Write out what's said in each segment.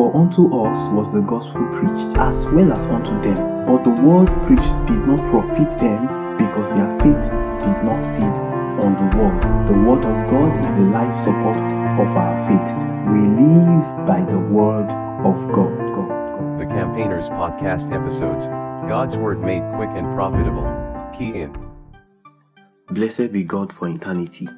For unto us was the gospel preached, as well as unto them. But the word preached did not profit them, because their faith did not feed on the word. The word of God is the life support of our faith. We live by the word of God. God, God. The Campaigners Podcast episodes God's Word made quick and profitable. Key in. Blessed be God for eternity.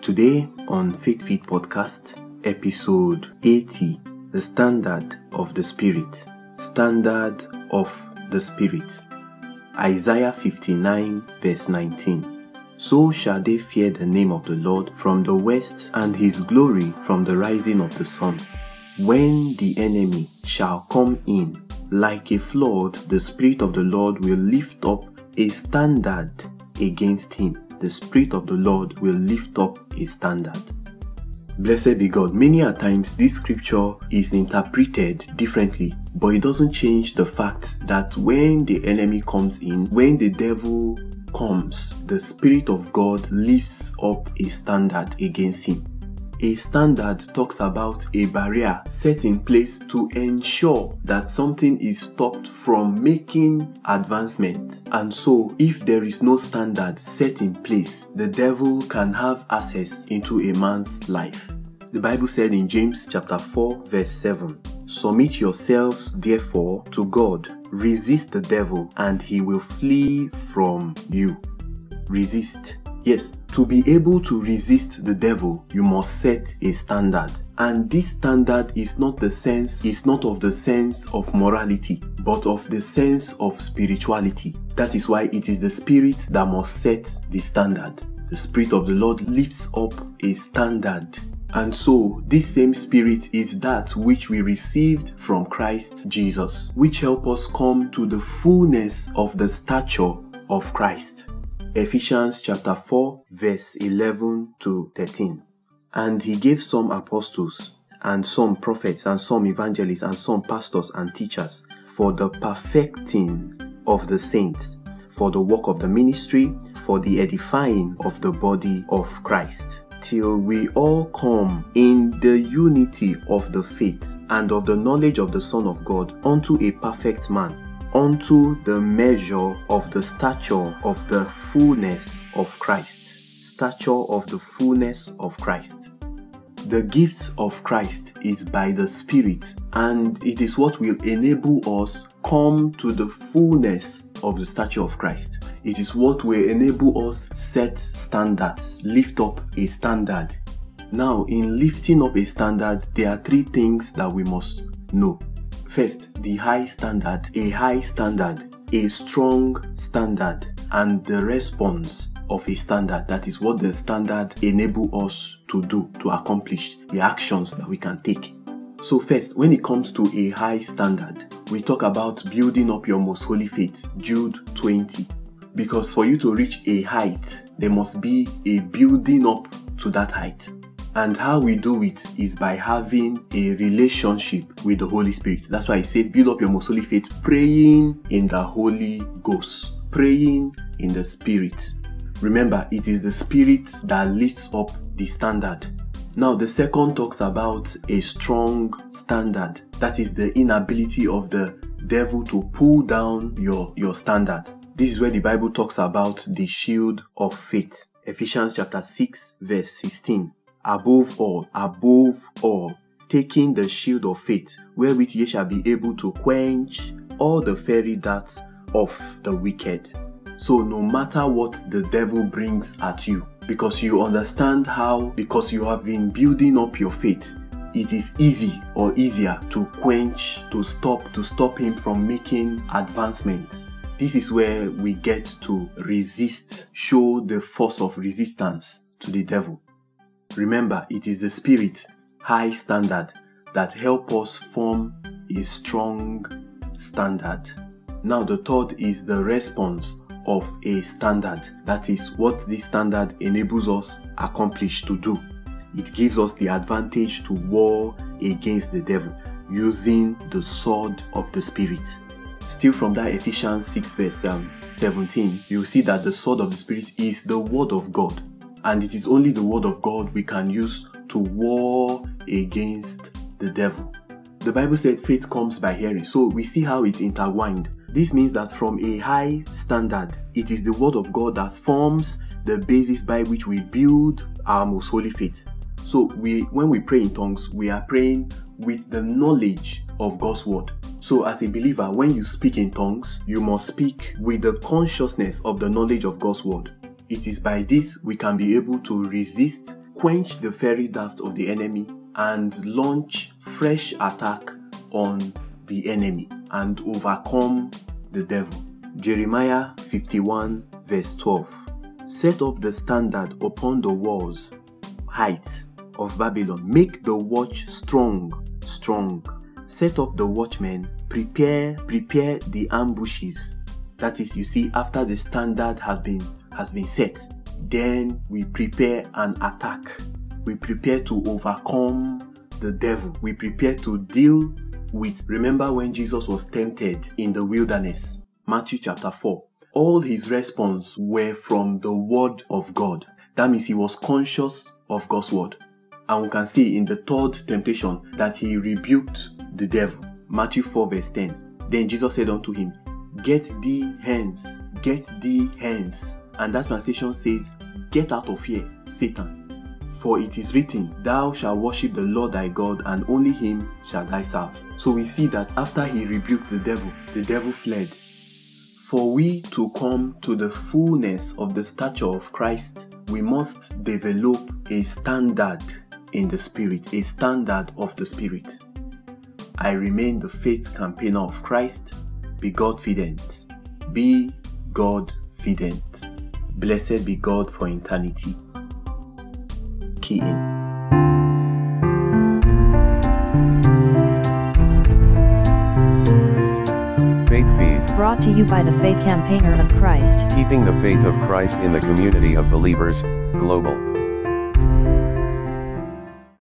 Today on Faith Feed Podcast, episode 80 The Standard of the Spirit. Standard of the Spirit. Isaiah 59, verse 19. So shall they fear the name of the Lord from the west, and his glory from the rising of the sun. When the enemy shall come in like a flood, the Spirit of the Lord will lift up a standard against him. The Spirit of the Lord will lift up a standard. Blessed be God. Many a times this scripture is interpreted differently, but it doesn't change the fact that when the enemy comes in, when the devil comes, the Spirit of God lifts up a standard against him. A standard talks about a barrier set in place to ensure that something is stopped from making advancement. And so, if there is no standard set in place, the devil can have access into a man's life. The Bible said in James chapter 4 verse 7, Submit yourselves therefore to God, resist the devil and he will flee from you. Resist Yes, to be able to resist the devil, you must set a standard. And this standard is not the sense, is not of the sense of morality, but of the sense of spirituality. That is why it is the spirit that must set the standard. The spirit of the Lord lifts up a standard. And so, this same spirit is that which we received from Christ Jesus, which help us come to the fullness of the stature of Christ. Ephesians chapter 4, verse 11 to 13. And he gave some apostles, and some prophets, and some evangelists, and some pastors and teachers for the perfecting of the saints, for the work of the ministry, for the edifying of the body of Christ, till we all come in the unity of the faith and of the knowledge of the Son of God unto a perfect man unto the measure of the stature of the fullness of Christ. Stature of the fullness of Christ. The gifts of Christ is by the Spirit, and it is what will enable us come to the fullness of the stature of Christ. It is what will enable us set standards, lift up a standard. Now, in lifting up a standard, there are three things that we must know. First, the high standard, a high standard, a strong standard, and the response of a standard. That is what the standard enable us to do, to accomplish, the actions that we can take. So first, when it comes to a high standard, we talk about building up your most holy faith, Jude 20. Because for you to reach a height, there must be a building up to that height. And how we do it is by having a relationship with the Holy Spirit. That's why I said build up your most holy faith, praying in the Holy Ghost, praying in the Spirit. Remember, it is the Spirit that lifts up the standard. Now, the second talks about a strong standard. That is the inability of the devil to pull down your, your standard. This is where the Bible talks about the shield of faith. Ephesians chapter 6, verse 16 above all, above all, taking the shield of faith, wherewith ye shall be able to quench all the fiery darts of the wicked. So, no matter what the devil brings at you, because you understand how, because you have been building up your faith, it is easy or easier to quench, to stop, to stop him from making advancements. This is where we get to resist, show the force of resistance to the devil. Remember, it is the spirit, high standard, that help us form a strong standard. Now, the third is the response of a standard. That is what this standard enables us accomplish to do. It gives us the advantage to war against the devil using the sword of the spirit. Still from that Ephesians 6 verse um, 17, you see that the sword of the spirit is the word of God and it is only the word of God we can use to war against the devil. The Bible said faith comes by hearing. So we see how it's intertwined. This means that from a high standard, it is the word of God that forms the basis by which we build our most holy faith. So we when we pray in tongues, we are praying with the knowledge of God's word. So as a believer, when you speak in tongues, you must speak with the consciousness of the knowledge of God's word. It is by this we can be able to resist, quench the fiery dart of the enemy, and launch fresh attack on the enemy and overcome the devil. Jeremiah 51 verse 12. Set up the standard upon the walls, height of Babylon. Make the watch strong, strong. Set up the watchmen. Prepare, prepare the ambushes. That is, you see, after the standard has been has been set, then we prepare an attack. We prepare to overcome the devil. We prepare to deal with. Remember when Jesus was tempted in the wilderness? Matthew chapter 4. All his response were from the word of God. That means he was conscious of God's word. And we can see in the third temptation that he rebuked the devil. Matthew 4, verse 10. Then Jesus said unto him, Get thee hence, get thee hence. And that translation says, Get out of here, Satan. For it is written, Thou shalt worship the Lord thy God, and only him shall thou serve. So we see that after he rebuked the devil, the devil fled. For we to come to the fullness of the stature of Christ, we must develop a standard in the Spirit, a standard of the Spirit. I remain the faith campaigner of Christ. Be God fident. Be God fident. Blessed be God for eternity. Key in. Faith Feed. Brought to you by the Faith Campaigner of Christ. Keeping the faith of Christ in the community of believers, global.